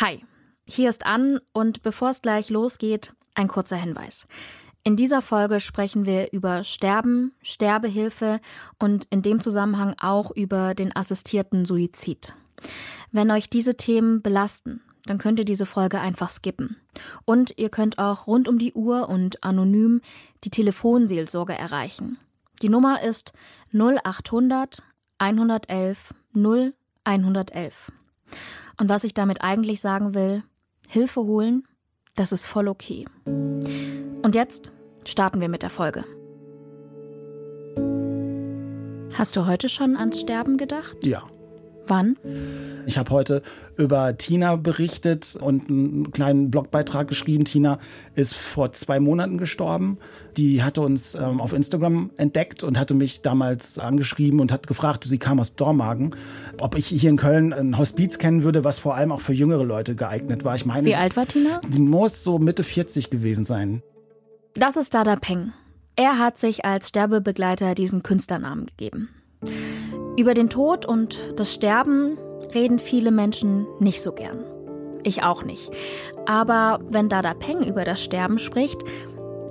Hi, hier ist Ann und bevor es gleich losgeht, ein kurzer Hinweis. In dieser Folge sprechen wir über Sterben, Sterbehilfe und in dem Zusammenhang auch über den assistierten Suizid. Wenn euch diese Themen belasten, dann könnt ihr diese Folge einfach skippen. Und ihr könnt auch rund um die Uhr und anonym die Telefonseelsorge erreichen. Die Nummer ist 0800 111 0111. Und was ich damit eigentlich sagen will, Hilfe holen, das ist voll okay. Und jetzt starten wir mit der Folge. Hast du heute schon ans Sterben gedacht? Ja. Wann? Ich habe heute über Tina berichtet und einen kleinen Blogbeitrag geschrieben. Tina ist vor zwei Monaten gestorben. Die hatte uns ähm, auf Instagram entdeckt und hatte mich damals angeschrieben und hat gefragt, sie kam aus Dormagen, ob ich hier in Köln ein Hospiz kennen würde, was vor allem auch für jüngere Leute geeignet war. Ich meine, Wie alt war Tina? Sie muss so Mitte 40 gewesen sein. Das ist Dada Peng. Er hat sich als Sterbebegleiter diesen Künstlernamen gegeben. Über den Tod und das Sterben reden viele Menschen nicht so gern. Ich auch nicht. Aber wenn Dada Peng über das Sterben spricht,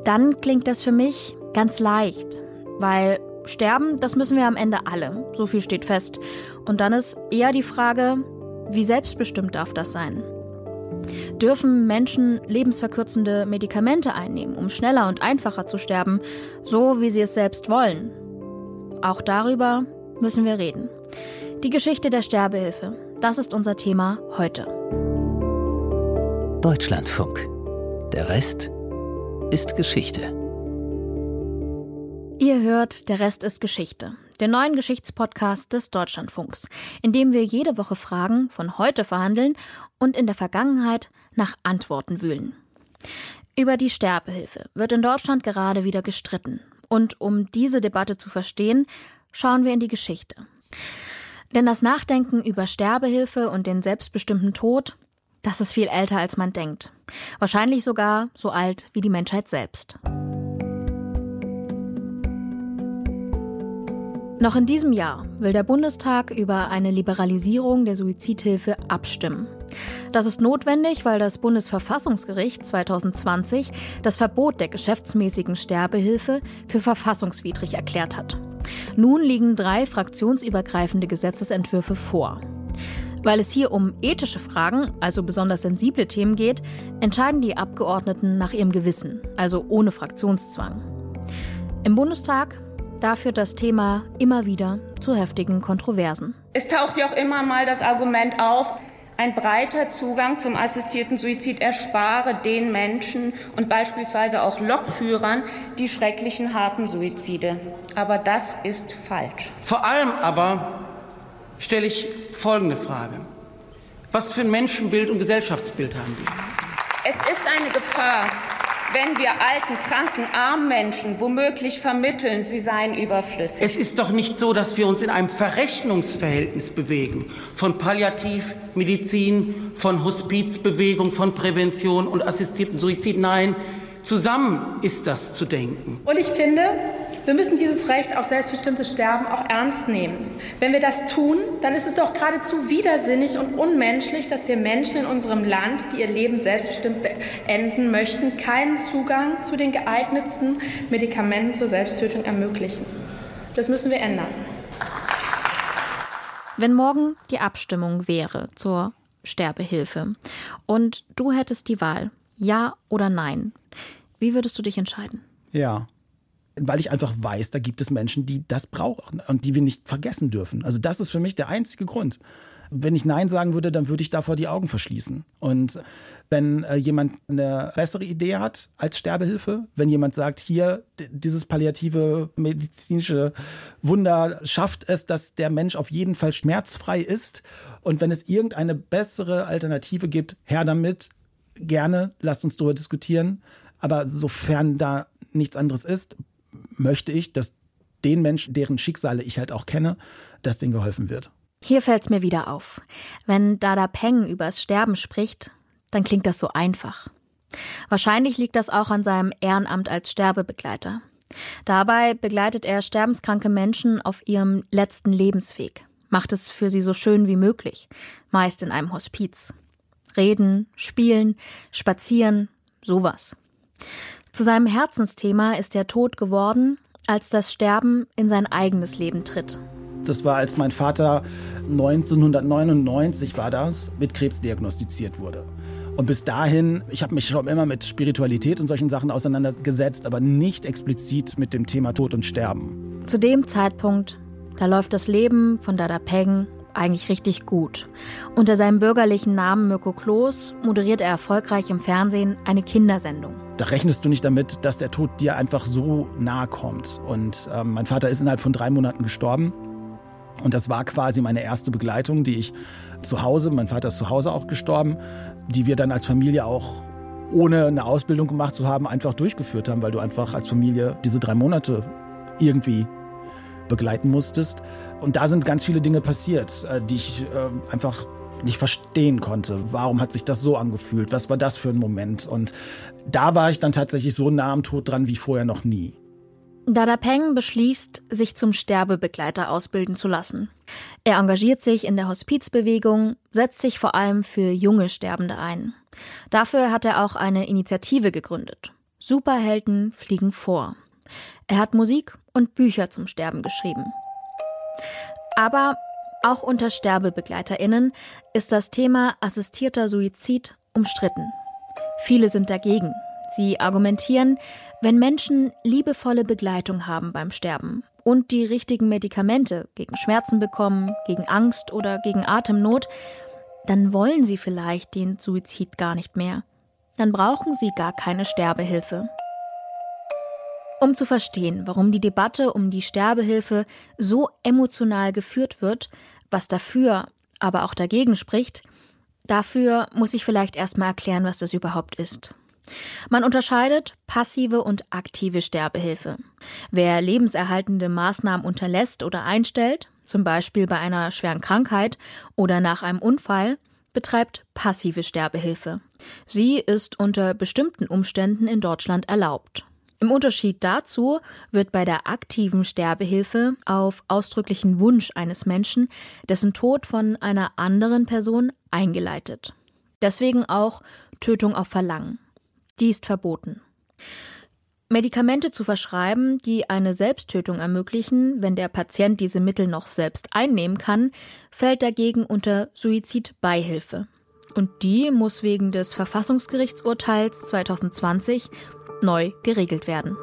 dann klingt das für mich ganz leicht. Weil sterben, das müssen wir am Ende alle. So viel steht fest. Und dann ist eher die Frage, wie selbstbestimmt darf das sein? Dürfen Menschen lebensverkürzende Medikamente einnehmen, um schneller und einfacher zu sterben, so wie sie es selbst wollen? Auch darüber müssen wir reden. Die Geschichte der Sterbehilfe, das ist unser Thema heute. Deutschlandfunk. Der Rest ist Geschichte. Ihr hört Der Rest ist Geschichte, den neuen Geschichtspodcast des Deutschlandfunks, in dem wir jede Woche Fragen von heute verhandeln und in der Vergangenheit nach Antworten wühlen. Über die Sterbehilfe wird in Deutschland gerade wieder gestritten. Und um diese Debatte zu verstehen, schauen wir in die Geschichte. Denn das Nachdenken über Sterbehilfe und den selbstbestimmten Tod, das ist viel älter, als man denkt. Wahrscheinlich sogar so alt wie die Menschheit selbst. Noch in diesem Jahr will der Bundestag über eine Liberalisierung der Suizidhilfe abstimmen. Das ist notwendig, weil das Bundesverfassungsgericht 2020 das Verbot der geschäftsmäßigen Sterbehilfe für verfassungswidrig erklärt hat. Nun liegen drei fraktionsübergreifende Gesetzesentwürfe vor. Weil es hier um ethische Fragen, also besonders sensible Themen geht, entscheiden die Abgeordneten nach ihrem Gewissen, also ohne Fraktionszwang. Im Bundestag da führt das Thema immer wieder zu heftigen Kontroversen. Es taucht ja auch immer mal das Argument auf, ein breiter Zugang zum assistierten Suizid erspare den Menschen und beispielsweise auch Lokführern die schrecklichen harten Suizide. Aber das ist falsch. Vor allem aber stelle ich folgende Frage. Was für ein Menschenbild und Gesellschaftsbild haben die? Es ist eine Gefahr, wenn wir alten, kranken, armen Menschen womöglich vermitteln, sie seien überflüssig. Es ist doch nicht so, dass wir uns in einem Verrechnungsverhältnis bewegen von Palliativmedizin, von Hospizbewegung, von Prävention und assistierten Suizid. Nein, zusammen ist das zu denken. Und ich finde, wir müssen dieses Recht auf selbstbestimmtes Sterben auch ernst nehmen. Wenn wir das tun, dann ist es doch geradezu widersinnig und unmenschlich, dass wir Menschen in unserem Land, die ihr Leben selbstbestimmt beenden möchten, keinen Zugang zu den geeignetsten Medikamenten zur Selbsttötung ermöglichen. Das müssen wir ändern. Wenn morgen die Abstimmung wäre zur Sterbehilfe und du hättest die Wahl, ja oder nein, wie würdest du dich entscheiden? Ja weil ich einfach weiß, da gibt es Menschen, die das brauchen und die wir nicht vergessen dürfen. Also das ist für mich der einzige Grund. Wenn ich Nein sagen würde, dann würde ich davor die Augen verschließen. Und wenn äh, jemand eine bessere Idee hat als Sterbehilfe, wenn jemand sagt, hier, dieses palliative medizinische Wunder schafft es, dass der Mensch auf jeden Fall schmerzfrei ist. Und wenn es irgendeine bessere Alternative gibt, her damit, gerne, lasst uns darüber diskutieren. Aber sofern da nichts anderes ist, möchte ich, dass den Menschen, deren Schicksale ich halt auch kenne, dass denen geholfen wird. Hier fällt es mir wieder auf. Wenn Dada Peng übers Sterben spricht, dann klingt das so einfach. Wahrscheinlich liegt das auch an seinem Ehrenamt als Sterbebegleiter. Dabei begleitet er sterbenskranke Menschen auf ihrem letzten Lebensweg, macht es für sie so schön wie möglich, meist in einem Hospiz. reden, spielen, spazieren, sowas. Zu seinem Herzensthema ist der Tod geworden, als das Sterben in sein eigenes Leben tritt. Das war, als mein Vater 1999 war das, mit Krebs diagnostiziert wurde. Und bis dahin, ich habe mich schon immer mit Spiritualität und solchen Sachen auseinandergesetzt, aber nicht explizit mit dem Thema Tod und Sterben. Zu dem Zeitpunkt, da läuft das Leben von Dada Peng eigentlich richtig gut. Unter seinem bürgerlichen Namen Mirko Kloß moderiert er erfolgreich im Fernsehen eine Kindersendung. Da rechnest du nicht damit, dass der Tod dir einfach so nahe kommt. Und ähm, mein Vater ist innerhalb von drei Monaten gestorben. Und das war quasi meine erste Begleitung, die ich zu Hause, mein Vater ist zu Hause auch gestorben, die wir dann als Familie auch ohne eine Ausbildung gemacht zu haben, einfach durchgeführt haben, weil du einfach als Familie diese drei Monate irgendwie begleiten musstest. Und da sind ganz viele Dinge passiert, äh, die ich äh, einfach nicht verstehen konnte. Warum hat sich das so angefühlt? Was war das für ein Moment? Und da war ich dann tatsächlich so nah am Tod dran wie vorher noch nie. Dada Peng beschließt, sich zum Sterbebegleiter ausbilden zu lassen. Er engagiert sich in der Hospizbewegung, setzt sich vor allem für junge Sterbende ein. Dafür hat er auch eine Initiative gegründet. Superhelden fliegen vor. Er hat Musik und Bücher zum Sterben geschrieben. Aber auch unter Sterbebegleiterinnen ist das Thema assistierter Suizid umstritten. Viele sind dagegen. Sie argumentieren, wenn Menschen liebevolle Begleitung haben beim Sterben und die richtigen Medikamente gegen Schmerzen bekommen, gegen Angst oder gegen Atemnot, dann wollen sie vielleicht den Suizid gar nicht mehr. Dann brauchen sie gar keine Sterbehilfe. Um zu verstehen, warum die Debatte um die Sterbehilfe so emotional geführt wird, was dafür, aber auch dagegen spricht, dafür muss ich vielleicht erstmal erklären, was das überhaupt ist. Man unterscheidet passive und aktive Sterbehilfe. Wer lebenserhaltende Maßnahmen unterlässt oder einstellt, zum Beispiel bei einer schweren Krankheit oder nach einem Unfall, betreibt passive Sterbehilfe. Sie ist unter bestimmten Umständen in Deutschland erlaubt. Im Unterschied dazu wird bei der aktiven Sterbehilfe auf ausdrücklichen Wunsch eines Menschen dessen Tod von einer anderen Person eingeleitet. Deswegen auch Tötung auf Verlangen. Die ist verboten. Medikamente zu verschreiben, die eine Selbsttötung ermöglichen, wenn der Patient diese Mittel noch selbst einnehmen kann, fällt dagegen unter Suizidbeihilfe. Und die muss wegen des Verfassungsgerichtsurteils 2020 neu geregelt werden.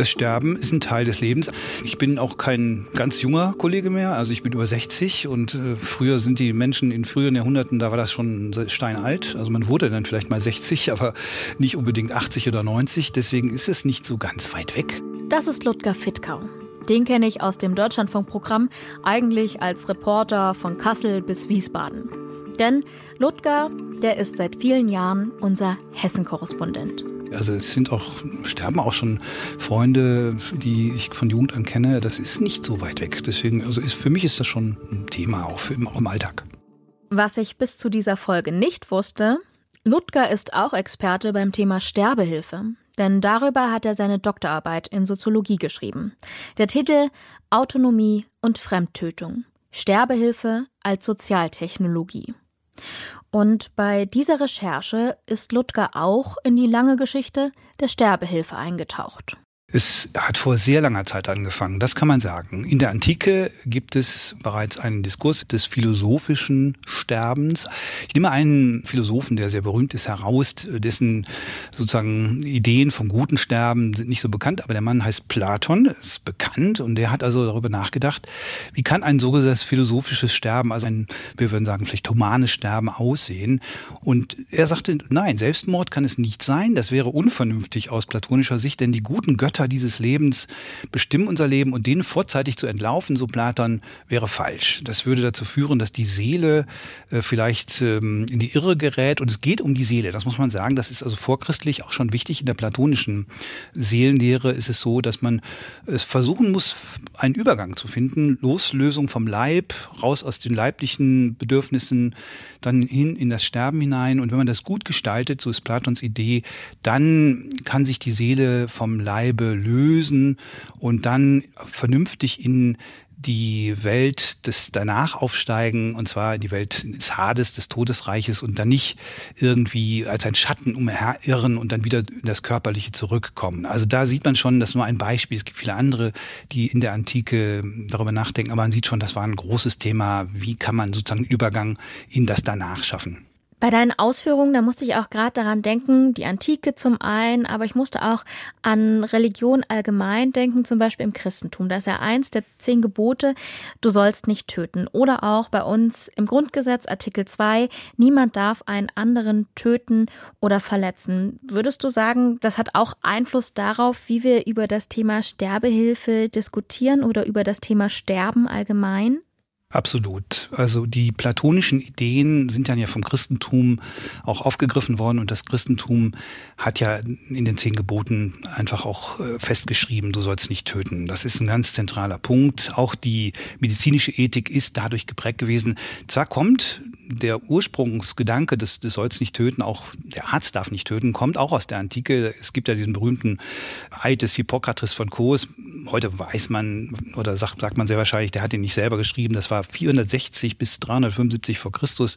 Das Sterben ist ein Teil des Lebens. Ich bin auch kein ganz junger Kollege mehr, also ich bin über 60 und äh, früher sind die Menschen in früheren Jahrhunderten, da war das schon steinalt. Also man wurde dann vielleicht mal 60, aber nicht unbedingt 80 oder 90. Deswegen ist es nicht so ganz weit weg. Das ist Ludger Fittkau. Den kenne ich aus dem Deutschlandfunkprogramm, eigentlich als Reporter von Kassel bis Wiesbaden. Denn Ludger, der ist seit vielen Jahren unser Hessen-Korrespondent. Also es sind auch, sterben auch schon Freunde, die ich von Jugend an kenne. Das ist nicht so weit weg. Deswegen, also ist, für mich ist das schon ein Thema, auch, für, auch im Alltag. Was ich bis zu dieser Folge nicht wusste, Ludger ist auch Experte beim Thema Sterbehilfe. Denn darüber hat er seine Doktorarbeit in Soziologie geschrieben. Der Titel Autonomie und Fremdtötung. Sterbehilfe als Sozialtechnologie. Und bei dieser Recherche ist Ludger auch in die lange Geschichte der Sterbehilfe eingetaucht. Es hat vor sehr langer Zeit angefangen, das kann man sagen. In der Antike gibt es bereits einen Diskurs des philosophischen Sterbens. Ich nehme einen Philosophen, der sehr berühmt ist, heraus, dessen sozusagen Ideen vom guten Sterben sind nicht so bekannt, aber der Mann heißt Platon, ist bekannt und der hat also darüber nachgedacht, wie kann ein sogenanntes philosophisches Sterben, also ein, wir würden sagen, vielleicht humanes Sterben aussehen. Und er sagte, nein, Selbstmord kann es nicht sein, das wäre unvernünftig aus platonischer Sicht, denn die guten Götter Götter dieses Lebens bestimmen unser Leben und denen vorzeitig zu entlaufen, so Platon, wäre falsch. Das würde dazu führen, dass die Seele äh, vielleicht ähm, in die Irre gerät und es geht um die Seele. Das muss man sagen. Das ist also vorchristlich auch schon wichtig. In der platonischen Seelenlehre ist es so, dass man es versuchen muss, einen Übergang zu finden, Loslösung vom Leib, raus aus den leiblichen Bedürfnissen, dann hin in das Sterben hinein. Und wenn man das gut gestaltet, so ist Platons Idee, dann kann sich die Seele vom Leibe Lösen und dann vernünftig in die Welt des danach aufsteigen, und zwar in die Welt des Hades, des Todesreiches und dann nicht irgendwie als ein Schatten umherirren und dann wieder in das Körperliche zurückkommen. Also da sieht man schon, das ist nur ein Beispiel. Es gibt viele andere, die in der Antike darüber nachdenken, aber man sieht schon, das war ein großes Thema. Wie kann man sozusagen Übergang in das danach schaffen? Bei deinen Ausführungen, da musste ich auch gerade daran denken, die Antike zum einen, aber ich musste auch an Religion allgemein denken, zum Beispiel im Christentum. Da ist ja eins der zehn Gebote, du sollst nicht töten. Oder auch bei uns im Grundgesetz Artikel 2, niemand darf einen anderen töten oder verletzen. Würdest du sagen, das hat auch Einfluss darauf, wie wir über das Thema Sterbehilfe diskutieren oder über das Thema Sterben allgemein? Absolut. Also die platonischen Ideen sind dann ja vom Christentum auch aufgegriffen worden und das Christentum hat ja in den zehn Geboten einfach auch äh, festgeschrieben, du sollst nicht töten. Das ist ein ganz zentraler Punkt. Auch die medizinische Ethik ist dadurch geprägt gewesen. Zwar kommt der Ursprungsgedanke des, des sollst nicht töten, auch der Arzt darf nicht töten, kommt auch aus der Antike. Es gibt ja diesen berühmten Eid des Hippokrates von Kos. Heute weiß man oder sagt, sagt man sehr wahrscheinlich, der hat ihn nicht selber geschrieben. Das war 460 bis 375 vor Christus.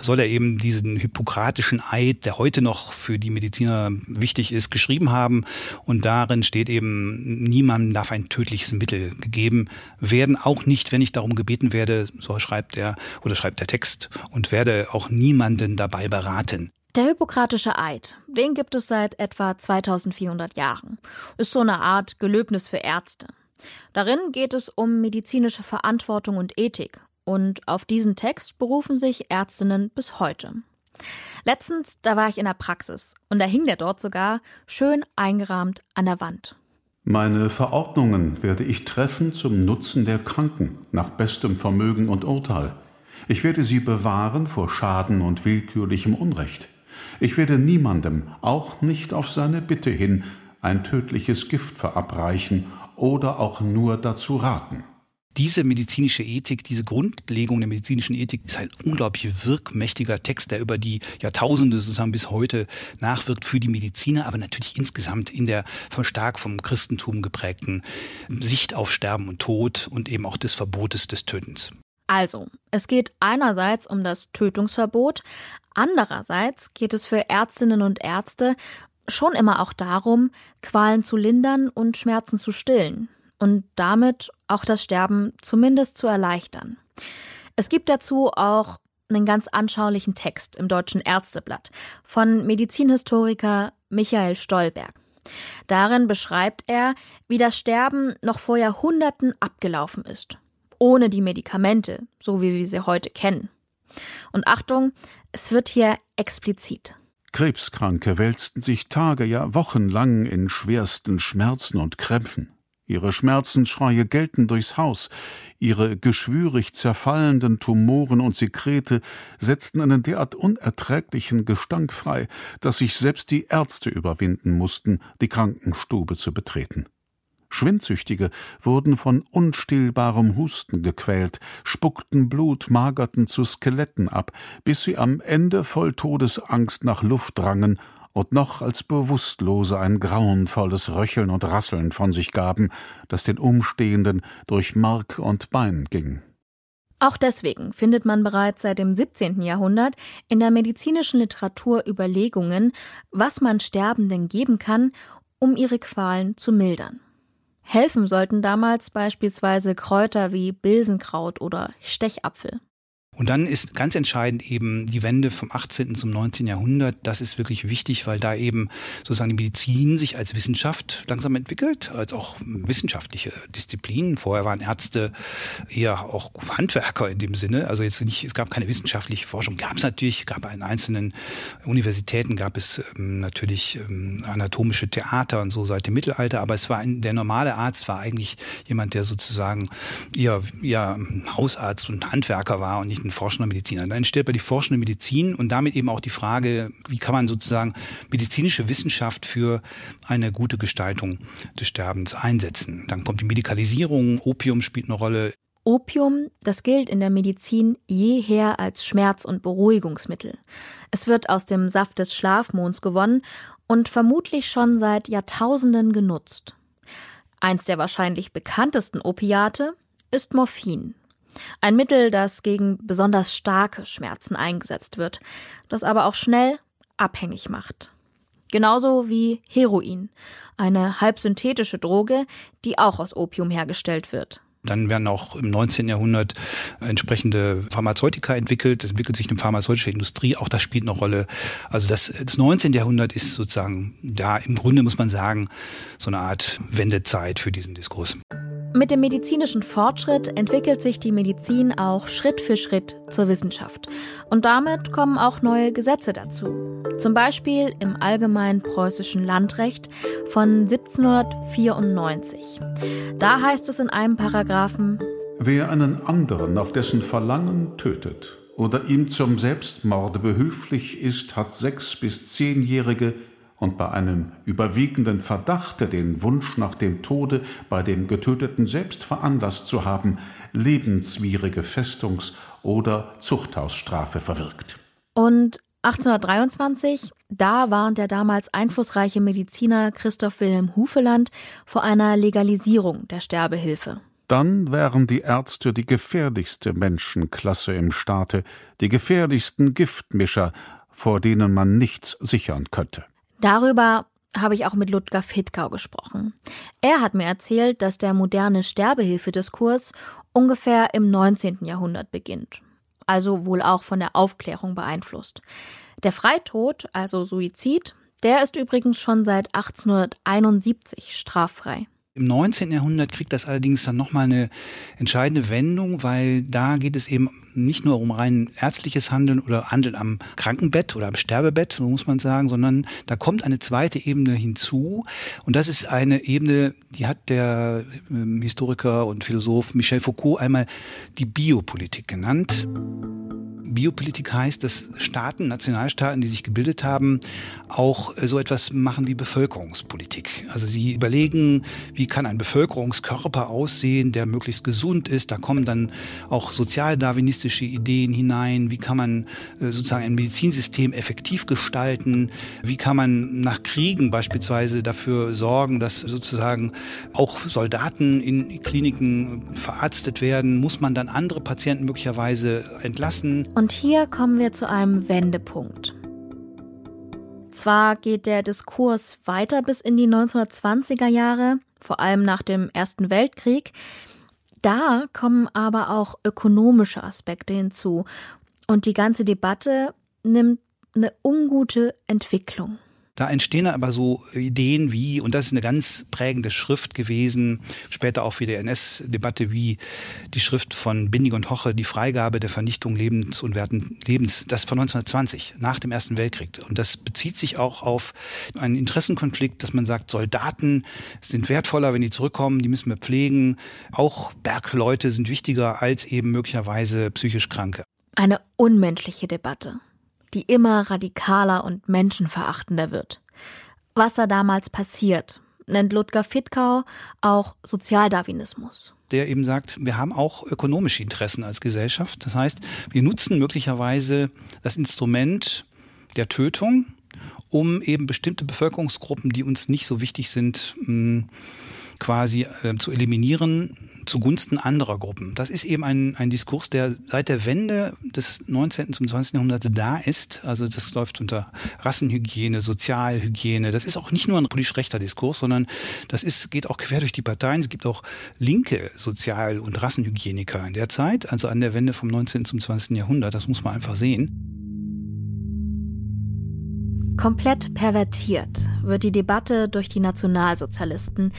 Soll er eben diesen hippokratischen Eid, der heute noch für die Mediziner wichtig ist, geschrieben haben. Und darin steht eben, niemandem darf ein tödliches Mittel gegeben werden, auch nicht, wenn ich darum gebeten werde, so schreibt er oder schreibt der Text und werde auch niemanden dabei beraten. Der Hippokratische Eid, den gibt es seit etwa 2400 Jahren. Ist so eine Art Gelöbnis für Ärzte. Darin geht es um medizinische Verantwortung und Ethik. Und auf diesen Text berufen sich Ärztinnen bis heute. Letztens, da war ich in der Praxis und da hing der dort sogar schön eingerahmt an der Wand. Meine Verordnungen werde ich treffen zum Nutzen der Kranken, nach bestem Vermögen und Urteil. Ich werde sie bewahren vor Schaden und willkürlichem Unrecht. Ich werde niemandem, auch nicht auf seine Bitte hin, ein tödliches Gift verabreichen oder auch nur dazu raten. Diese medizinische Ethik, diese Grundlegung der medizinischen Ethik ist ein unglaublich wirkmächtiger Text, der über die Jahrtausende sozusagen bis heute nachwirkt für die Mediziner, aber natürlich insgesamt in der stark vom Christentum geprägten Sicht auf Sterben und Tod und eben auch des Verbotes des Tötens. Also, es geht einerseits um das Tötungsverbot, andererseits geht es für Ärztinnen und Ärzte schon immer auch darum, Qualen zu lindern und Schmerzen zu stillen und damit auch das Sterben zumindest zu erleichtern. Es gibt dazu auch einen ganz anschaulichen Text im Deutschen Ärzteblatt von Medizinhistoriker Michael Stolberg. Darin beschreibt er, wie das Sterben noch vor Jahrhunderten abgelaufen ist, ohne die Medikamente, so wie wir sie heute kennen. Und Achtung, es wird hier explizit. Krebskranke wälzten sich Tage, ja wochenlang in schwersten Schmerzen und Krämpfen. Ihre Schmerzensschreie gellten durchs Haus, ihre geschwürig zerfallenden Tumoren und Sekrete setzten einen derart unerträglichen Gestank frei, dass sich selbst die Ärzte überwinden mussten, die Krankenstube zu betreten. Schwindsüchtige wurden von unstillbarem Husten gequält, spuckten Blut, magerten zu Skeletten ab, bis sie am Ende voll Todesangst nach Luft drangen und noch als Bewusstlose ein grauenvolles Röcheln und Rasseln von sich gaben, das den Umstehenden durch Mark und Bein ging. Auch deswegen findet man bereits seit dem 17. Jahrhundert in der medizinischen Literatur Überlegungen, was man Sterbenden geben kann, um ihre Qualen zu mildern. Helfen sollten damals beispielsweise Kräuter wie Bilsenkraut oder Stechapfel. Und dann ist ganz entscheidend eben die Wende vom 18. zum 19. Jahrhundert. Das ist wirklich wichtig, weil da eben sozusagen die Medizin sich als Wissenschaft langsam entwickelt, als auch wissenschaftliche Disziplinen. Vorher waren Ärzte eher auch Handwerker in dem Sinne. Also jetzt nicht, es gab keine wissenschaftliche Forschung. Gab es natürlich, gab an einzelnen Universitäten gab es ähm, natürlich ähm, anatomische Theater und so seit dem Mittelalter. Aber es war ein, der normale Arzt war eigentlich jemand, der sozusagen eher, eher Hausarzt und Handwerker war und nicht ein forschender Mediziner. Dann entsteht bei die forschende Medizin und damit eben auch die Frage, wie kann man sozusagen medizinische Wissenschaft für eine gute Gestaltung des Sterbens einsetzen. Dann kommt die Medikalisierung, Opium spielt eine Rolle. Opium, das gilt in der Medizin jeher als Schmerz- und Beruhigungsmittel. Es wird aus dem Saft des Schlafmonds gewonnen und vermutlich schon seit Jahrtausenden genutzt. Eins der wahrscheinlich bekanntesten Opiate ist Morphin. Ein Mittel, das gegen besonders starke Schmerzen eingesetzt wird, das aber auch schnell abhängig macht. Genauso wie Heroin, eine halbsynthetische Droge, die auch aus Opium hergestellt wird. Dann werden auch im 19. Jahrhundert entsprechende Pharmazeutika entwickelt. Es entwickelt sich eine pharmazeutische Industrie. Auch das spielt eine Rolle. Also das, das 19. Jahrhundert ist sozusagen, da im Grunde muss man sagen, so eine Art Wendezeit für diesen Diskurs. Mit dem medizinischen Fortschritt entwickelt sich die Medizin auch Schritt für Schritt zur Wissenschaft. Und damit kommen auch neue Gesetze dazu. Zum Beispiel im Allgemeinen Preußischen Landrecht von 1794. Da heißt es in einem Paragraphen, Wer einen anderen auf dessen Verlangen tötet oder ihm zum Selbstmorde behülflich ist, hat sechs bis zehnjährige und bei einem überwiegenden Verdachte, den Wunsch nach dem Tode bei dem Getöteten selbst veranlasst zu haben, lebenswidrige Festungs- oder Zuchthausstrafe verwirkt. Und 1823, da warnt der damals einflussreiche Mediziner Christoph Wilhelm Hufeland vor einer Legalisierung der Sterbehilfe. Dann wären die Ärzte die gefährlichste Menschenklasse im Staate, die gefährlichsten Giftmischer, vor denen man nichts sichern könnte. Darüber habe ich auch mit Ludger Fittgau gesprochen. Er hat mir erzählt, dass der moderne Sterbehilfediskurs ungefähr im 19. Jahrhundert beginnt. Also wohl auch von der Aufklärung beeinflusst. Der Freitod, also Suizid, der ist übrigens schon seit 1871 straffrei. Im 19. Jahrhundert kriegt das allerdings dann nochmal eine entscheidende Wendung, weil da geht es eben nicht nur um rein ärztliches Handeln oder Handeln am Krankenbett oder am Sterbebett, so muss man sagen, sondern da kommt eine zweite Ebene hinzu. Und das ist eine Ebene, die hat der ähm, Historiker und Philosoph Michel Foucault einmal die Biopolitik genannt. Biopolitik heißt, dass Staaten, Nationalstaaten, die sich gebildet haben, auch äh, so etwas machen wie Bevölkerungspolitik. Also sie überlegen, wie kann ein Bevölkerungskörper aussehen, der möglichst gesund ist. Da kommen dann auch sozialdarwinistische Ideen hinein. Wie kann man äh, sozusagen ein Medizinsystem effektiv gestalten? Wie kann man nach Kriegen beispielsweise dafür sorgen, dass sozusagen auch Soldaten in Kliniken verarztet werden? Muss man dann andere Patienten möglicherweise entlassen? Und hier kommen wir zu einem Wendepunkt. Zwar geht der Diskurs weiter bis in die 1920er Jahre, vor allem nach dem Ersten Weltkrieg, da kommen aber auch ökonomische Aspekte hinzu und die ganze Debatte nimmt eine ungute Entwicklung. Da entstehen aber so Ideen wie, und das ist eine ganz prägende Schrift gewesen, später auch für die NS-Debatte, wie die Schrift von Bindig und Hoche, die Freigabe der Vernichtung lebensunwerten Lebens, das von 1920, nach dem Ersten Weltkrieg. Und das bezieht sich auch auf einen Interessenkonflikt, dass man sagt, Soldaten sind wertvoller, wenn die zurückkommen, die müssen wir pflegen. Auch Bergleute sind wichtiger als eben möglicherweise psychisch Kranke. Eine unmenschliche Debatte die immer radikaler und menschenverachtender wird. Was da damals passiert, nennt Ludger Fitkau auch Sozialdarwinismus. Der eben sagt, wir haben auch ökonomische Interessen als Gesellschaft. Das heißt, wir nutzen möglicherweise das Instrument der Tötung, um eben bestimmte Bevölkerungsgruppen, die uns nicht so wichtig sind, quasi äh, zu eliminieren zugunsten anderer Gruppen. Das ist eben ein, ein Diskurs, der seit der Wende des 19. zum 20. Jahrhunderts da ist. Also das läuft unter Rassenhygiene, Sozialhygiene. Das ist auch nicht nur ein politisch rechter Diskurs, sondern das ist, geht auch quer durch die Parteien. Es gibt auch linke Sozial- und Rassenhygieniker in der Zeit, also an der Wende vom 19. zum 20. Jahrhundert. Das muss man einfach sehen. Komplett pervertiert wird die Debatte durch die Nationalsozialisten,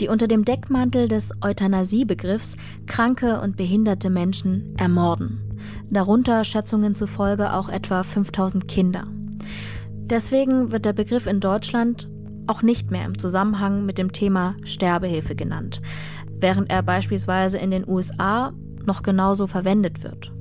die unter dem Deckmantel des Euthanasiebegriffs kranke und behinderte Menschen ermorden. Darunter Schätzungen zufolge auch etwa 5000 Kinder. Deswegen wird der Begriff in Deutschland auch nicht mehr im Zusammenhang mit dem Thema Sterbehilfe genannt, während er beispielsweise in den USA noch genauso verwendet wird.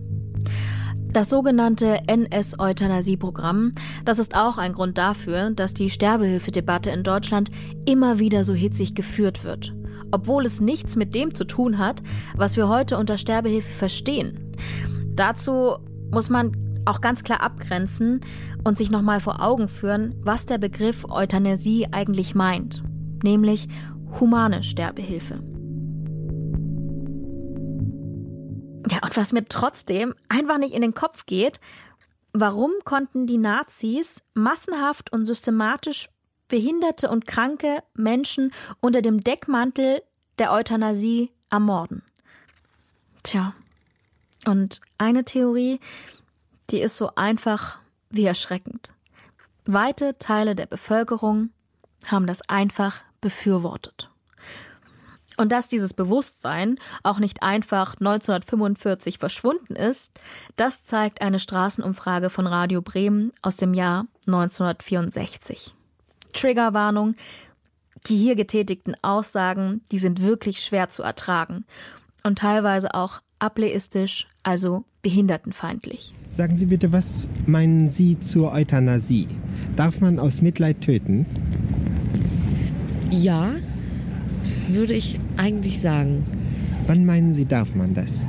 Das sogenannte NS-Euthanasie-Programm, das ist auch ein Grund dafür, dass die Sterbehilfedebatte in Deutschland immer wieder so hitzig geführt wird. Obwohl es nichts mit dem zu tun hat, was wir heute unter Sterbehilfe verstehen. Dazu muss man auch ganz klar abgrenzen und sich nochmal vor Augen führen, was der Begriff Euthanasie eigentlich meint. Nämlich humane Sterbehilfe. Ja, und was mir trotzdem einfach nicht in den Kopf geht, warum konnten die Nazis massenhaft und systematisch behinderte und kranke Menschen unter dem Deckmantel der Euthanasie ermorden? Tja, und eine Theorie, die ist so einfach wie erschreckend. Weite Teile der Bevölkerung haben das einfach befürwortet. Und dass dieses Bewusstsein auch nicht einfach 1945 verschwunden ist, das zeigt eine Straßenumfrage von Radio Bremen aus dem Jahr 1964. Triggerwarnung, die hier getätigten Aussagen, die sind wirklich schwer zu ertragen und teilweise auch ableistisch, also behindertenfeindlich. Sagen Sie bitte, was meinen Sie zur Euthanasie? Darf man aus Mitleid töten? Ja, würde ich eigentlich sagen. Wann meinen Sie, darf man das?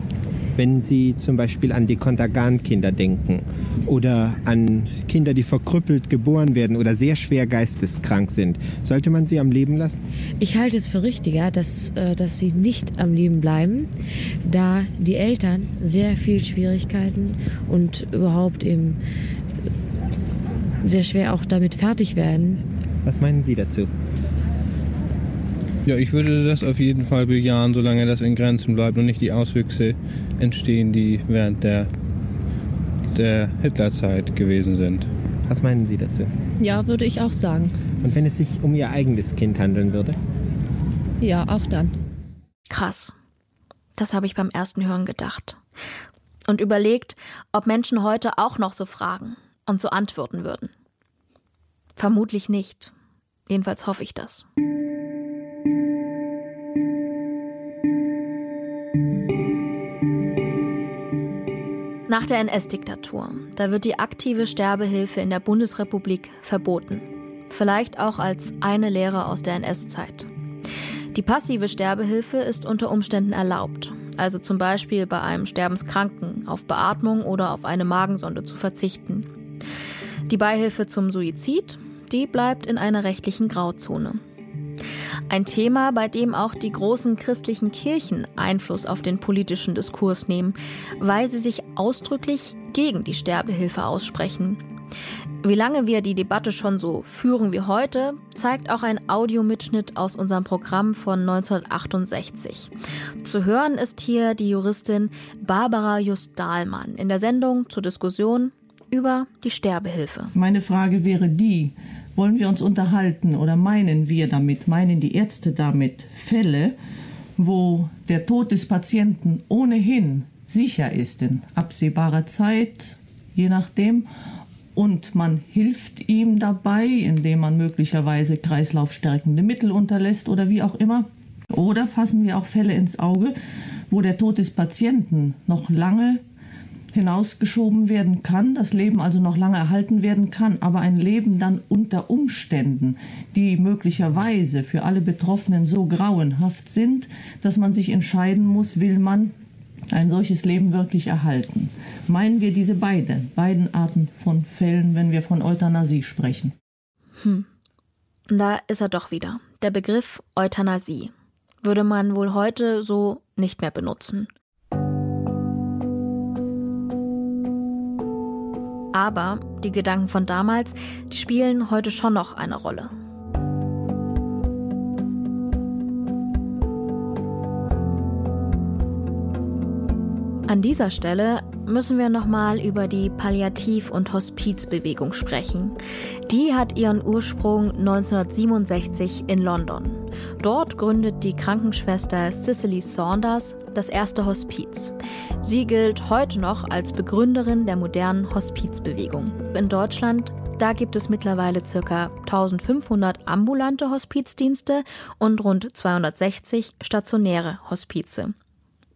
Wenn Sie zum Beispiel an die Kontergan-Kinder denken oder an Kinder, die verkrüppelt geboren werden oder sehr schwer geisteskrank sind, sollte man sie am Leben lassen? Ich halte es für richtiger, dass, äh, dass sie nicht am Leben bleiben, da die Eltern sehr viel Schwierigkeiten und überhaupt eben sehr schwer auch damit fertig werden. Was meinen Sie dazu? Ja, ich würde das auf jeden Fall bejahen, solange das in Grenzen bleibt und nicht die Auswüchse entstehen, die während der, der Hitlerzeit gewesen sind. Was meinen Sie dazu? Ja, würde ich auch sagen. Und wenn es sich um Ihr eigenes Kind handeln würde? Ja, auch dann. Krass. Das habe ich beim ersten Hören gedacht. Und überlegt, ob Menschen heute auch noch so fragen und so antworten würden. Vermutlich nicht. Jedenfalls hoffe ich das. Nach der NS-Diktatur, da wird die aktive Sterbehilfe in der Bundesrepublik verboten. Vielleicht auch als eine Lehre aus der NS-Zeit. Die passive Sterbehilfe ist unter Umständen erlaubt, also zum Beispiel bei einem Sterbenskranken auf Beatmung oder auf eine Magensonde zu verzichten. Die Beihilfe zum Suizid, die bleibt in einer rechtlichen Grauzone. Ein Thema, bei dem auch die großen christlichen Kirchen Einfluss auf den politischen Diskurs nehmen, weil sie sich ausdrücklich gegen die Sterbehilfe aussprechen. Wie lange wir die Debatte schon so führen wie heute, zeigt auch ein Audiomitschnitt aus unserem Programm von 1968. Zu hören ist hier die Juristin Barbara Just-Dahlmann in der Sendung zur Diskussion über die Sterbehilfe. Meine Frage wäre die, wollen wir uns unterhalten oder meinen wir damit, meinen die Ärzte damit Fälle, wo der Tod des Patienten ohnehin sicher ist in absehbarer Zeit, je nachdem, und man hilft ihm dabei, indem man möglicherweise kreislaufstärkende Mittel unterlässt oder wie auch immer. Oder fassen wir auch Fälle ins Auge, wo der Tod des Patienten noch lange hinausgeschoben werden kann, das Leben also noch lange erhalten werden kann, aber ein Leben dann unter Umständen, die möglicherweise für alle Betroffenen so grauenhaft sind, dass man sich entscheiden muss, will man ein solches Leben wirklich erhalten. Meinen wir diese beiden, beiden Arten von Fällen, wenn wir von Euthanasie sprechen? Hm. Da ist er doch wieder. Der Begriff Euthanasie würde man wohl heute so nicht mehr benutzen. Aber die Gedanken von damals, die spielen heute schon noch eine Rolle. An dieser Stelle müssen wir nochmal über die Palliativ- und Hospizbewegung sprechen. Die hat ihren Ursprung 1967 in London. Dort gründet die Krankenschwester Cicely Saunders das erste Hospiz. Sie gilt heute noch als Begründerin der modernen Hospizbewegung. In Deutschland da gibt es mittlerweile ca. 1500 ambulante Hospizdienste und rund 260 stationäre Hospize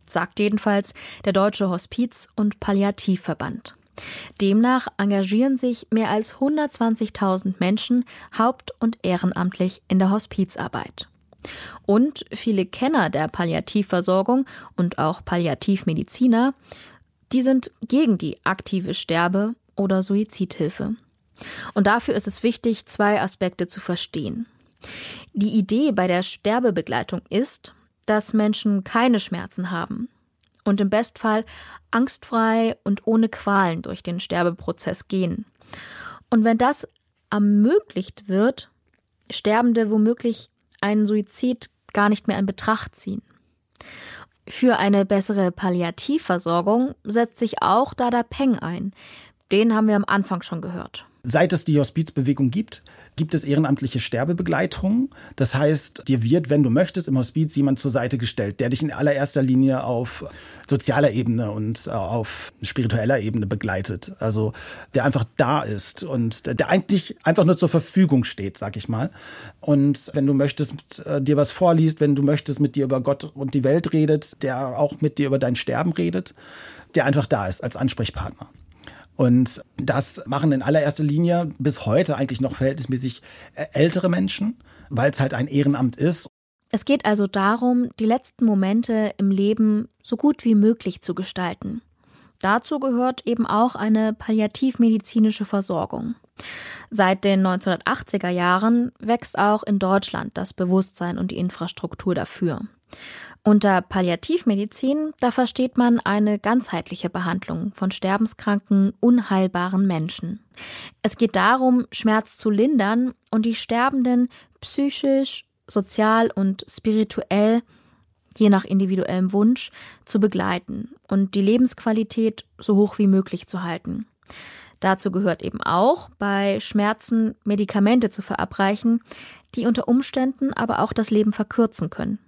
sagt jedenfalls der Deutsche Hospiz- und Palliativverband. Demnach engagieren sich mehr als 120.000 Menschen haupt- und ehrenamtlich in der Hospizarbeit. Und viele Kenner der Palliativversorgung und auch Palliativmediziner, die sind gegen die aktive Sterbe- oder Suizidhilfe. Und dafür ist es wichtig, zwei Aspekte zu verstehen. Die Idee bei der Sterbebegleitung ist, dass Menschen keine Schmerzen haben und im Bestfall angstfrei und ohne Qualen durch den Sterbeprozess gehen. Und wenn das ermöglicht wird, Sterbende womöglich einen Suizid gar nicht mehr in Betracht ziehen. Für eine bessere Palliativversorgung setzt sich auch Dada Peng ein. Den haben wir am Anfang schon gehört. Seit es die Hospizbewegung gibt, gibt es ehrenamtliche Sterbebegleitung. Das heißt, dir wird, wenn du möchtest, im Hospiz jemand zur Seite gestellt, der dich in allererster Linie auf sozialer Ebene und äh, auf spiritueller Ebene begleitet. Also der einfach da ist und der eigentlich einfach nur zur Verfügung steht, sag ich mal. Und wenn du möchtest, äh, dir was vorliest, wenn du möchtest, mit dir über Gott und die Welt redet, der auch mit dir über dein Sterben redet, der einfach da ist als Ansprechpartner. Und das machen in allererster Linie bis heute eigentlich noch verhältnismäßig äh, ältere Menschen, weil es halt ein Ehrenamt ist. Es geht also darum, die letzten Momente im Leben so gut wie möglich zu gestalten. Dazu gehört eben auch eine palliativmedizinische Versorgung. Seit den 1980er Jahren wächst auch in Deutschland das Bewusstsein und die Infrastruktur dafür. Unter Palliativmedizin, da versteht man eine ganzheitliche Behandlung von sterbenskranken, unheilbaren Menschen. Es geht darum, Schmerz zu lindern und die Sterbenden psychisch, sozial und spirituell, je nach individuellem Wunsch, zu begleiten und die Lebensqualität so hoch wie möglich zu halten. Dazu gehört eben auch, bei Schmerzen Medikamente zu verabreichen, die unter Umständen aber auch das Leben verkürzen können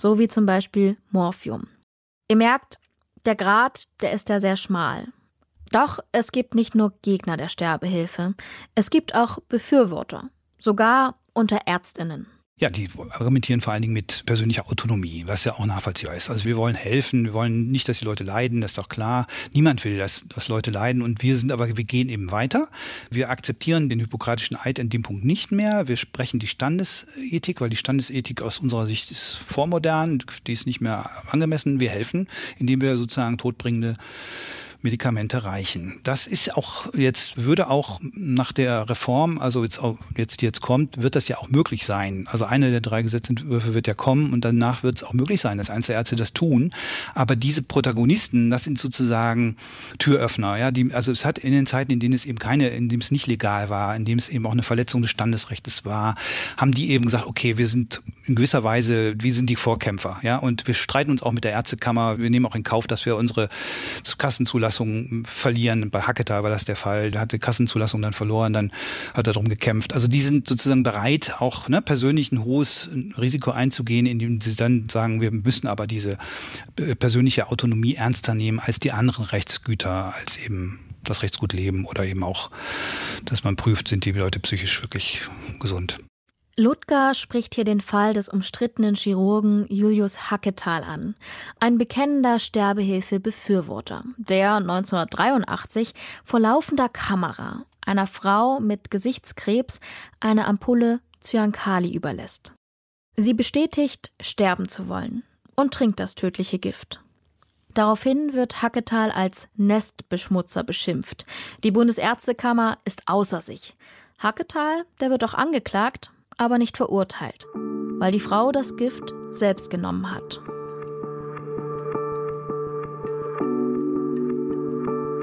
so wie zum Beispiel Morphium. Ihr merkt, der Grad, der ist ja sehr schmal. Doch es gibt nicht nur Gegner der Sterbehilfe, es gibt auch Befürworter, sogar unter Ärztinnen. Ja, die argumentieren vor allen Dingen mit persönlicher Autonomie, was ja auch nachvollziehbar ist. Also wir wollen helfen, wir wollen nicht, dass die Leute leiden, das ist doch klar. Niemand will, dass, dass Leute leiden und wir sind aber, wir gehen eben weiter. Wir akzeptieren den hippokratischen Eid in dem Punkt nicht mehr. Wir sprechen die Standesethik, weil die Standesethik aus unserer Sicht ist vormodern, die ist nicht mehr angemessen. Wir helfen, indem wir sozusagen todbringende Medikamente reichen. Das ist auch jetzt, würde auch nach der Reform, also jetzt, jetzt, die jetzt kommt, wird das ja auch möglich sein. Also eine der drei Gesetzentwürfe wird ja kommen und danach wird es auch möglich sein, dass Einzelärzte das tun. Aber diese Protagonisten, das sind sozusagen Türöffner, ja, die, also es hat in den Zeiten, in denen es eben keine, in dem es nicht legal war, in dem es eben auch eine Verletzung des Standesrechts war, haben die eben gesagt, okay, wir sind in gewisser Weise, wir sind die Vorkämpfer, ja, und wir streiten uns auch mit der Ärztekammer, wir nehmen auch in Kauf, dass wir unsere Kassenzulassung Kassenzulassung verlieren. Bei Hacketal war das der Fall. Der hatte Kassenzulassung dann verloren, dann hat er darum gekämpft. Also die sind sozusagen bereit, auch ne, persönlich ein hohes Risiko einzugehen, indem sie dann sagen, wir müssen aber diese äh, persönliche Autonomie ernster nehmen als die anderen Rechtsgüter, als eben das Rechtsgut leben oder eben auch, dass man prüft, sind die Leute psychisch wirklich gesund. Ludger spricht hier den Fall des umstrittenen Chirurgen Julius Hacketal an, ein bekennender Sterbehilfe-Befürworter, der 1983 vor laufender Kamera einer Frau mit Gesichtskrebs eine Ampulle Cyankali überlässt. Sie bestätigt, sterben zu wollen und trinkt das tödliche Gift. Daraufhin wird Hacketal als Nestbeschmutzer beschimpft. Die Bundesärztekammer ist außer sich. Hacketal, der wird auch angeklagt, aber nicht verurteilt, weil die Frau das Gift selbst genommen hat.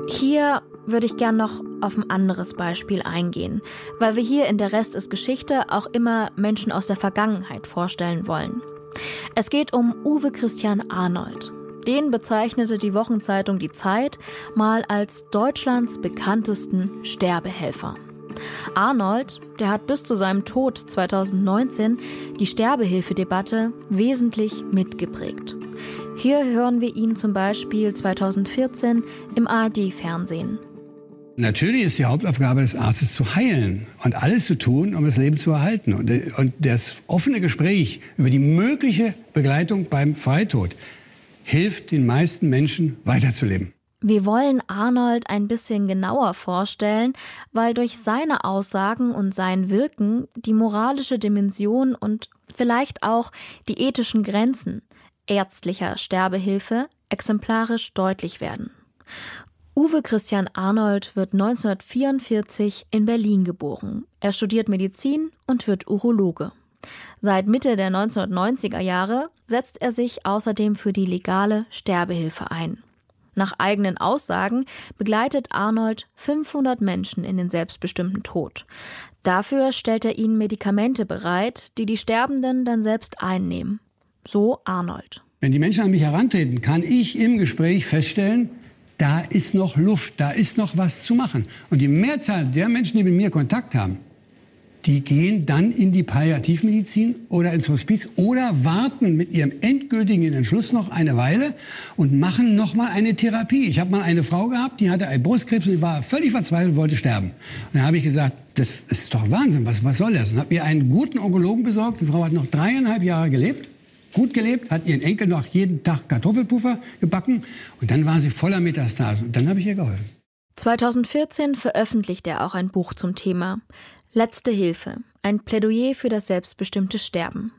Hier würde ich gern noch auf ein anderes Beispiel eingehen, weil wir hier in der Rest ist Geschichte auch immer Menschen aus der Vergangenheit vorstellen wollen. Es geht um Uwe Christian Arnold. Den bezeichnete die Wochenzeitung Die Zeit mal als Deutschlands bekanntesten Sterbehelfer. Arnold, der hat bis zu seinem Tod 2019 die Sterbehilfedebatte wesentlich mitgeprägt. Hier hören wir ihn zum Beispiel 2014 im ARD-Fernsehen. Natürlich ist die Hauptaufgabe des Arztes zu heilen und alles zu tun, um das Leben zu erhalten. Und, das offene Gespräch über die mögliche Begleitung beim Freitod hilft den meisten Menschen weiterzuleben. Wir wollen Arnold ein bisschen genauer vorstellen, weil durch seine Aussagen und sein Wirken die moralische Dimension und vielleicht auch die ethischen Grenzen ärztlicher Sterbehilfe exemplarisch deutlich werden. Uwe Christian Arnold wird 1944 in Berlin geboren. Er studiert Medizin und wird Urologe. Seit Mitte der 1990er Jahre setzt er sich außerdem für die legale Sterbehilfe ein. Nach eigenen Aussagen begleitet Arnold 500 Menschen in den selbstbestimmten Tod. Dafür stellt er ihnen Medikamente bereit, die die Sterbenden dann selbst einnehmen. So Arnold. Wenn die Menschen an mich herantreten, kann ich im Gespräch feststellen, da ist noch Luft, da ist noch was zu machen. Und die Mehrzahl der Menschen, die mit mir Kontakt haben, die gehen dann in die Palliativmedizin oder ins Hospiz oder warten mit ihrem endgültigen Entschluss noch eine Weile und machen noch mal eine Therapie. Ich habe mal eine Frau gehabt, die hatte einen Brustkrebs und war völlig verzweifelt und wollte sterben. Und dann habe ich gesagt, das ist doch Wahnsinn, was, was soll das? Und habe ihr einen guten Onkologen besorgt. Die Frau hat noch dreieinhalb Jahre gelebt, gut gelebt, hat ihren Enkel noch jeden Tag Kartoffelpuffer gebacken und dann war sie voller Metastase. Und dann habe ich ihr geholfen. 2014 veröffentlicht er auch ein Buch zum Thema. Letzte Hilfe, ein Plädoyer für das selbstbestimmte Sterben.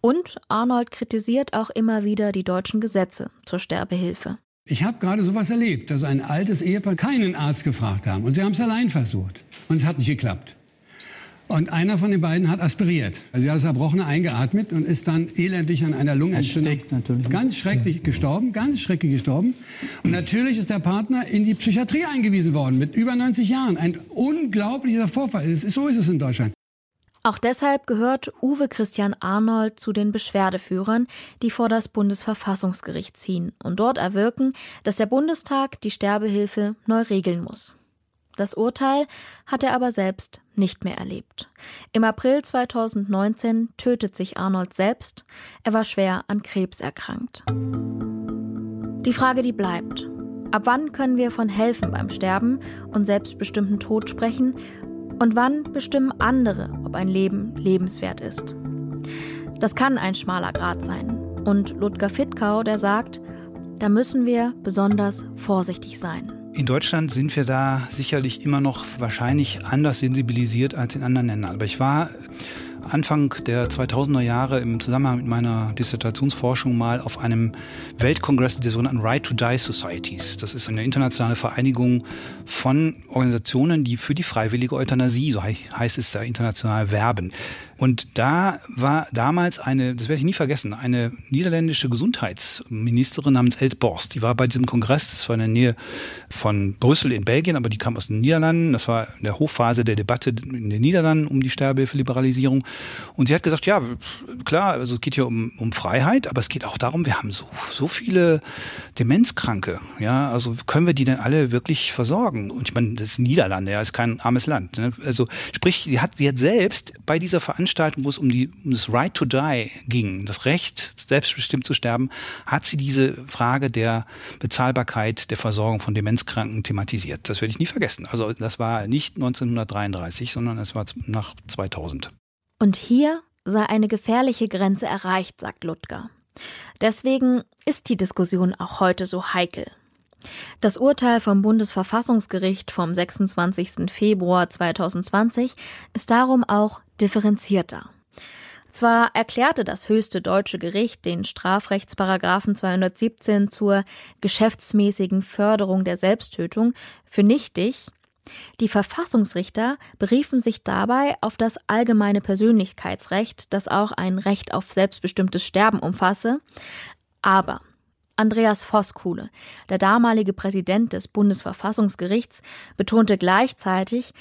Und Arnold kritisiert auch immer wieder die deutschen Gesetze zur Sterbehilfe. Ich habe gerade sowas erlebt, dass ein altes Ehepaar keinen Arzt gefragt haben und sie haben es allein versucht und es hat nicht geklappt. Und einer von den beiden hat aspiriert. Also er hat das Erbrochene eingeatmet und ist dann elendig an einer Lungenentzündung ganz schrecklich ja. gestorben, ganz schrecklich gestorben. Und natürlich ist der Partner in die Psychiatrie eingewiesen worden mit über 90 Jahren. Ein unglaublicher Vorfall. Ist, so ist es in Deutschland. Auch deshalb gehört Uwe Christian Arnold zu den Beschwerdeführern, die vor das Bundesverfassungsgericht ziehen und dort erwirken, dass der Bundestag die Sterbehilfe neu regeln muss. Das Urteil hat er aber selbst nicht mehr erlebt. Im April 2019 tötet sich Arnold selbst. Er war schwer an Krebs erkrankt. Die Frage, die bleibt. Ab wann können wir von Helfen beim Sterben und selbstbestimmten Tod sprechen? Und wann bestimmen andere, ob ein Leben lebenswert ist? Das kann ein schmaler Grat sein. Und Ludger Fittkau, der sagt, da müssen wir besonders vorsichtig sein. In Deutschland sind wir da sicherlich immer noch wahrscheinlich anders sensibilisiert als in anderen Ländern. Aber ich war Anfang der 2000er Jahre im Zusammenhang mit meiner Dissertationsforschung mal auf einem Weltkongress der sogenannten Right to Die Societies. Das ist eine internationale Vereinigung von Organisationen, die für die freiwillige Euthanasie, so heißt es da international, werben. Und da war damals eine, das werde ich nie vergessen, eine niederländische Gesundheitsministerin namens Els Borst. Die war bei diesem Kongress, das war in der Nähe von Brüssel in Belgien, aber die kam aus den Niederlanden. Das war in der Hochphase der Debatte in den Niederlanden um die Sterbehilfeliberalisierung. Und sie hat gesagt, ja, klar, also es geht hier um, um Freiheit, aber es geht auch darum, wir haben so, so viele Demenzkranke. Ja, also können wir die denn alle wirklich versorgen? Und ich meine, das ist Niederlande, ja, ist kein armes Land. Ne? Also sprich, sie hat, sie hat selbst bei dieser Veranstaltung Veranstaltung, wo es um, die, um das Right to Die ging, das Recht, selbstbestimmt zu sterben, hat sie diese Frage der Bezahlbarkeit der Versorgung von Demenzkranken thematisiert. Das werde ich nie vergessen. Also das war nicht 1933, sondern es war nach 2000. Und hier sei eine gefährliche Grenze erreicht, sagt Ludger. Deswegen ist die Diskussion auch heute so heikel. Das Urteil vom Bundesverfassungsgericht vom 26. Februar 2020 ist darum auch differenzierter. Zwar erklärte das höchste deutsche Gericht den Strafrechtsparagraphen 217 zur geschäftsmäßigen Förderung der Selbsttötung für nichtig, die Verfassungsrichter beriefen sich dabei auf das allgemeine Persönlichkeitsrecht, das auch ein Recht auf selbstbestimmtes Sterben umfasse, aber Andreas Voskuhle, der damalige Präsident des Bundesverfassungsgerichts, betonte gleichzeitig,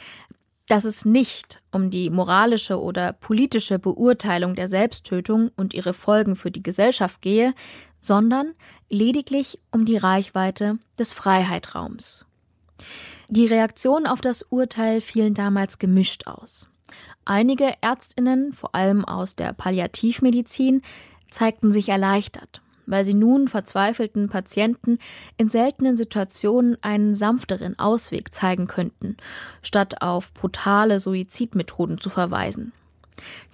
dass es nicht um die moralische oder politische Beurteilung der Selbsttötung und ihre Folgen für die Gesellschaft gehe, sondern lediglich um die Reichweite des Freiheitraums. Die Reaktionen auf das Urteil fielen damals gemischt aus. Einige Ärztinnen, vor allem aus der Palliativmedizin, zeigten sich erleichtert weil sie nun verzweifelten Patienten in seltenen Situationen einen sanfteren Ausweg zeigen könnten, statt auf brutale Suizidmethoden zu verweisen.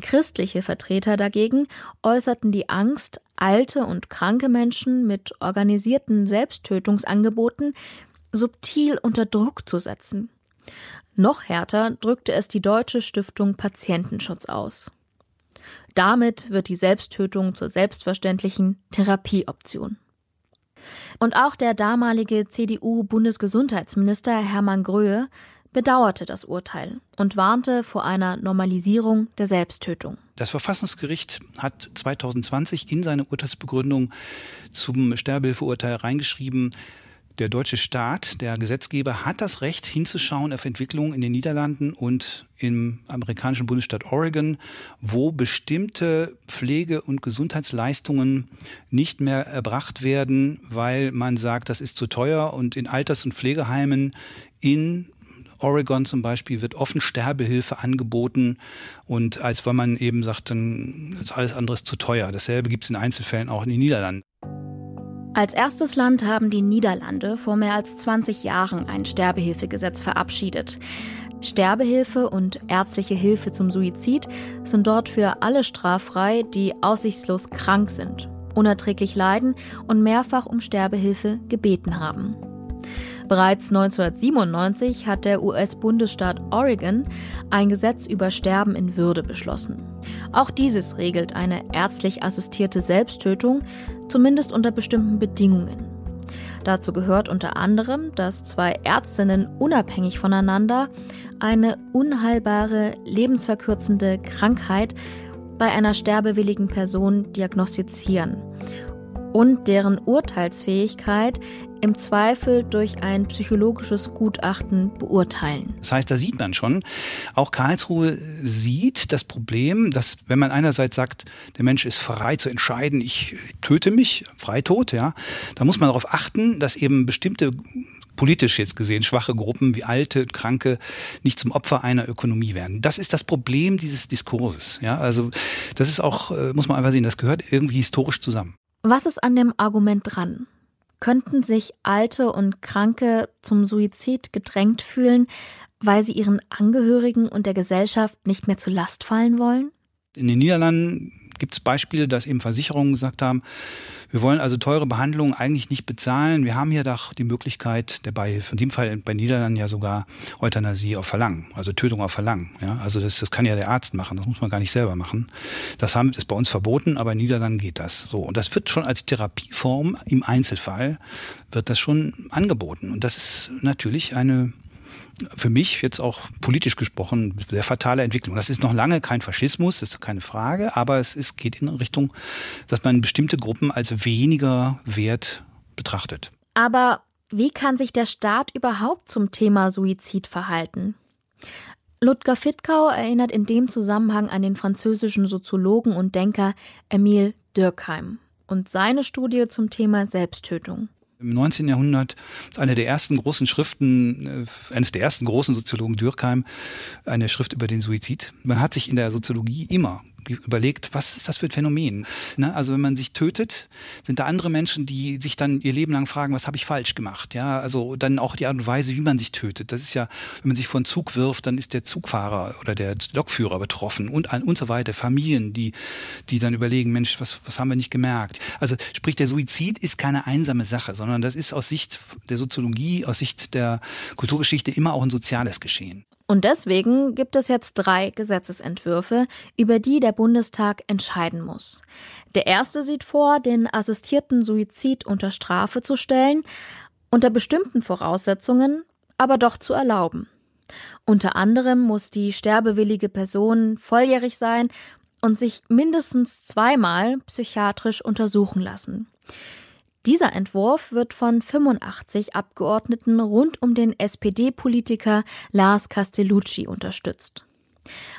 Christliche Vertreter dagegen äußerten die Angst, alte und kranke Menschen mit organisierten Selbsttötungsangeboten subtil unter Druck zu setzen. Noch härter drückte es die Deutsche Stiftung Patientenschutz aus. Damit wird die Selbsttötung zur selbstverständlichen Therapieoption. Und auch der damalige CDU-Bundesgesundheitsminister Hermann Gröhe bedauerte das Urteil und warnte vor einer Normalisierung der Selbsttötung. Das Verfassungsgericht hat 2020 in seine Urteilsbegründung zum Sterbehilfeurteil reingeschrieben, der deutsche Staat, der Gesetzgeber, hat das Recht hinzuschauen auf Entwicklungen in den Niederlanden und im amerikanischen Bundesstaat Oregon, wo bestimmte Pflege- und Gesundheitsleistungen nicht mehr erbracht werden, weil man sagt, das ist zu teuer und in Alters- und Pflegeheimen in Oregon zum Beispiel wird offen Sterbehilfe angeboten und als wenn man eben sagt, dann ist alles andere zu teuer. Dasselbe gibt es in Einzelfällen auch in den Niederlanden. Als erstes Land haben die Niederlande vor mehr als 20 Jahren ein Sterbehilfegesetz verabschiedet. Sterbehilfe und ärztliche Hilfe zum Suizid sind dort für alle straffrei, die aussichtslos krank sind, unerträglich leiden und mehrfach um Sterbehilfe gebeten haben. Bereits 1997 hat der US-Bundesstaat Oregon ein Gesetz über Sterben in Würde beschlossen. Auch dieses regelt eine ärztlich assistierte Selbsttötung, zumindest unter bestimmten Bedingungen. Dazu gehört unter anderem, dass zwei Ärztinnen unabhängig voneinander eine unheilbare, lebensverkürzende Krankheit bei einer sterbewilligen Person diagnostizieren und deren Urteilsfähigkeit im Zweifel durch ein psychologisches Gutachten beurteilen. Das heißt, da sieht man schon, auch Karlsruhe sieht das Problem, dass wenn man einerseits sagt, der Mensch ist frei zu entscheiden, ich töte mich, Freitod, ja, da muss man darauf achten, dass eben bestimmte politisch jetzt gesehen schwache Gruppen wie alte, kranke nicht zum Opfer einer Ökonomie werden. Das ist das Problem dieses Diskurses. Ja, also das ist auch, äh, muss man einfach sehen, das gehört irgendwie historisch zusammen. Was ist an dem Argument dran? Könnten sich Alte und Kranke zum Suizid gedrängt fühlen, weil sie ihren Angehörigen und der Gesellschaft nicht mehr zu Last fallen wollen? In den Niederlanden gibt es Beispiele, dass eben Versicherungen gesagt haben, wir wollen also teure Behandlungen eigentlich nicht bezahlen. Wir haben hier doch die Möglichkeit der Beihilfe. In dem Fall bei Niederlanden ja sogar Euthanasie auf Verlangen, also Tötung auf Verlangen. Ja, also das, das kann ja der Arzt machen, das muss man gar nicht selber machen. Das haben, ist bei uns verboten, aber in Niederlanden geht das. So. Und das wird schon als Therapieform im Einzelfall wird das schon angeboten. Und das ist natürlich eine für mich jetzt auch politisch gesprochen sehr fatale Entwicklung. Das ist noch lange kein Faschismus, das ist keine Frage, aber es ist, geht in Richtung, dass man bestimmte Gruppen als weniger wert betrachtet. Aber wie kann sich der Staat überhaupt zum Thema Suizid verhalten? Ludger Fittkau erinnert in dem Zusammenhang an den französischen Soziologen und Denker Emile Durkheim und seine Studie zum Thema Selbsttötung. Im 19. Jahrhundert ist eine der ersten großen Schriften, äh, eines der ersten großen Soziologen Dürkheim, eine Schrift über den Suizid. Man hat sich in der Soziologie immer überlegt, was ist das für ein Phänomen? Ne? Also wenn man sich tötet, sind da andere Menschen, die sich dann ihr Leben lang fragen, was habe ich falsch gemacht? Ja, also dann auch die Art und Weise, wie man sich tötet. Das ist ja, wenn man sich vor einen Zug wirft, dann ist der Zugfahrer oder der Lokführer betroffen und, und so weiter. Familien, die, die dann überlegen, Mensch, was, was haben wir nicht gemerkt? Also sprich, der Suizid ist keine einsame Sache, sondern das ist aus Sicht der Soziologie, aus Sicht der Kulturgeschichte immer auch ein soziales Geschehen. Und deswegen gibt es jetzt drei Gesetzesentwürfe, über die der Bundestag entscheiden muss. Der erste sieht vor, den assistierten Suizid unter Strafe zu stellen, unter bestimmten Voraussetzungen, aber doch zu erlauben. Unter anderem muss die sterbewillige Person volljährig sein und sich mindestens zweimal psychiatrisch untersuchen lassen. Dieser Entwurf wird von 85 Abgeordneten rund um den SPD-Politiker Lars Castellucci unterstützt.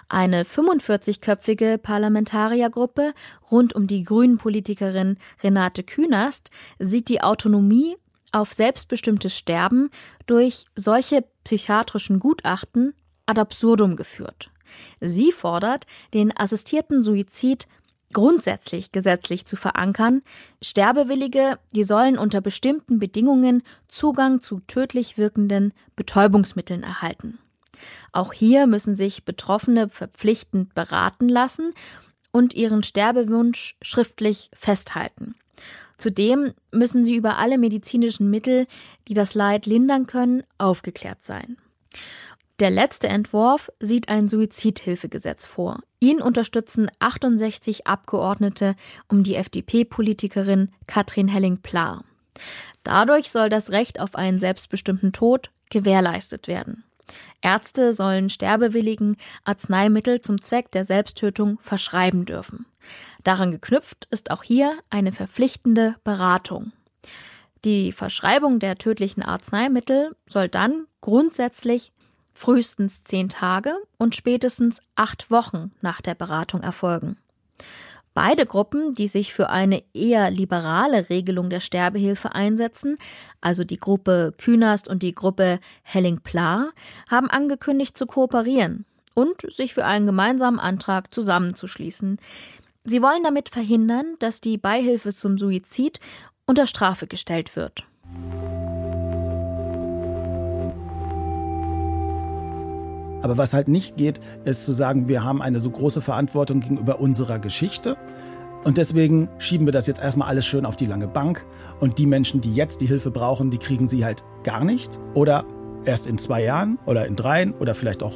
Eine 45-köpfige Parlamentariergruppe rund um die Grünen-Politikerin Renate Künast sieht die Autonomie auf selbstbestimmtes Sterben durch solche psychiatrischen Gutachten ad absurdum geführt. Sie fordert, den assistierten Suizid grundsätzlich gesetzlich zu verankern. Sterbewillige, die sollen unter bestimmten Bedingungen Zugang zu tödlich wirkenden Betäubungsmitteln erhalten. Auch hier müssen sich Betroffene verpflichtend beraten lassen und ihren Sterbewunsch schriftlich festhalten. Zudem müssen sie über alle medizinischen Mittel, die das Leid lindern können, aufgeklärt sein. Der letzte Entwurf sieht ein Suizidhilfegesetz vor. Ihn unterstützen 68 Abgeordnete um die FDP-Politikerin Katrin Helling-Pla. Dadurch soll das Recht auf einen selbstbestimmten Tod gewährleistet werden. Ärzte sollen Sterbewilligen Arzneimittel zum Zweck der Selbsttötung verschreiben dürfen. Daran geknüpft ist auch hier eine verpflichtende Beratung. Die Verschreibung der tödlichen Arzneimittel soll dann grundsätzlich frühestens zehn Tage und spätestens acht Wochen nach der Beratung erfolgen. Beide Gruppen, die sich für eine eher liberale Regelung der Sterbehilfe einsetzen, also die Gruppe Künast und die Gruppe Helling-Pla, haben angekündigt zu kooperieren und sich für einen gemeinsamen Antrag zusammenzuschließen. Sie wollen damit verhindern, dass die Beihilfe zum Suizid unter Strafe gestellt wird. Aber was halt nicht geht, ist zu sagen, wir haben eine so große Verantwortung gegenüber unserer Geschichte. Und deswegen schieben wir das jetzt erstmal alles schön auf die lange Bank. Und die Menschen, die jetzt die Hilfe brauchen, die kriegen sie halt gar nicht. Oder erst in zwei Jahren oder in dreien oder vielleicht auch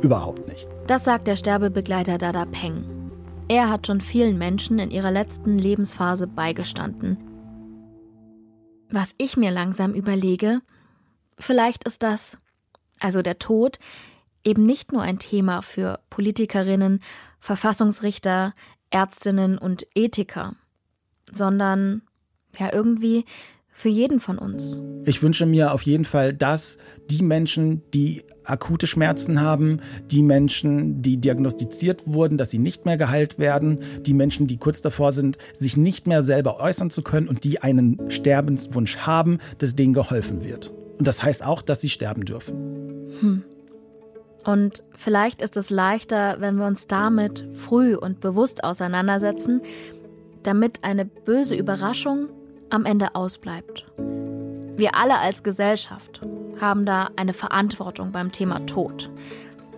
überhaupt nicht. Das sagt der Sterbebegleiter Dada Peng. Er hat schon vielen Menschen in ihrer letzten Lebensphase beigestanden. Was ich mir langsam überlege, vielleicht ist das, also der Tod, eben nicht nur ein Thema für Politikerinnen, Verfassungsrichter, Ärztinnen und Ethiker, sondern ja irgendwie für jeden von uns. Ich wünsche mir auf jeden Fall, dass die Menschen, die akute Schmerzen haben, die Menschen, die diagnostiziert wurden, dass sie nicht mehr geheilt werden, die Menschen, die kurz davor sind, sich nicht mehr selber äußern zu können und die einen Sterbenswunsch haben, dass denen geholfen wird. Und das heißt auch, dass sie sterben dürfen. Hm. Und vielleicht ist es leichter, wenn wir uns damit früh und bewusst auseinandersetzen, damit eine böse Überraschung am Ende ausbleibt. Wir alle als Gesellschaft haben da eine Verantwortung beim Thema Tod.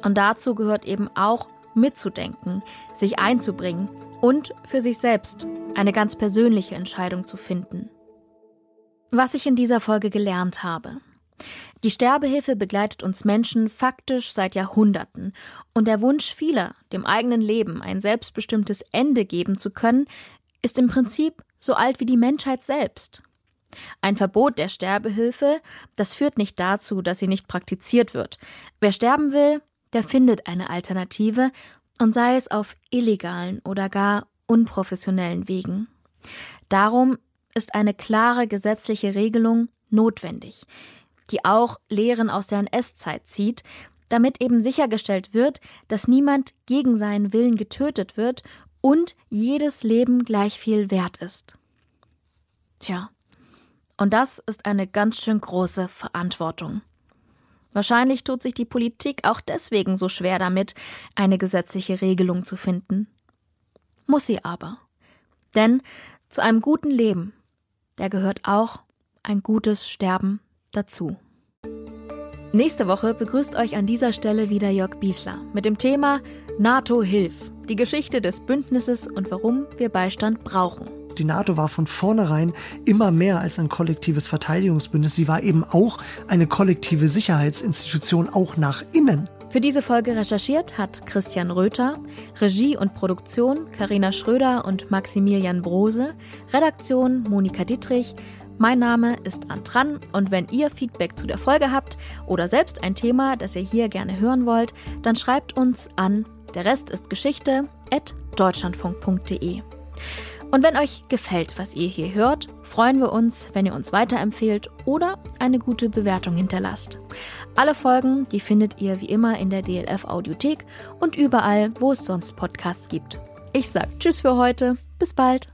Und dazu gehört eben auch mitzudenken, sich einzubringen und für sich selbst eine ganz persönliche Entscheidung zu finden. Was ich in dieser Folge gelernt habe. Die Sterbehilfe begleitet uns Menschen faktisch seit Jahrhunderten, und der Wunsch vieler, dem eigenen Leben ein selbstbestimmtes Ende geben zu können, ist im Prinzip so alt wie die Menschheit selbst. Ein Verbot der Sterbehilfe, das führt nicht dazu, dass sie nicht praktiziert wird. Wer sterben will, der findet eine Alternative, und sei es auf illegalen oder gar unprofessionellen Wegen. Darum ist eine klare gesetzliche Regelung notwendig, die auch Lehren aus der NS-Zeit zieht, damit eben sichergestellt wird, dass niemand gegen seinen Willen getötet wird und jedes Leben gleich viel wert ist. Tja, und das ist eine ganz schön große Verantwortung. Wahrscheinlich tut sich die Politik auch deswegen so schwer damit, eine gesetzliche Regelung zu finden. Muss sie aber. Denn zu einem guten Leben, da gehört auch ein gutes Sterben dazu. Nächste Woche begrüßt euch an dieser Stelle wieder Jörg Biesler mit dem Thema NATO Hilf, die Geschichte des Bündnisses und warum wir Beistand brauchen. Die NATO war von vornherein immer mehr als ein kollektives Verteidigungsbündnis. Sie war eben auch eine kollektive Sicherheitsinstitution, auch nach innen. Für diese Folge recherchiert hat Christian Röther, Regie und Produktion Karina Schröder und Maximilian Brose, Redaktion Monika Dietrich, mein Name ist Antran und wenn ihr Feedback zu der Folge habt oder selbst ein Thema, das ihr hier gerne hören wollt, dann schreibt uns an der Rest ist Geschichte at deutschlandfunk.de. Und wenn euch gefällt, was ihr hier hört, freuen wir uns, wenn ihr uns weiterempfehlt oder eine gute Bewertung hinterlasst. Alle Folgen, die findet ihr wie immer in der DLF Audiothek und überall, wo es sonst Podcasts gibt. Ich sag Tschüss für heute, bis bald.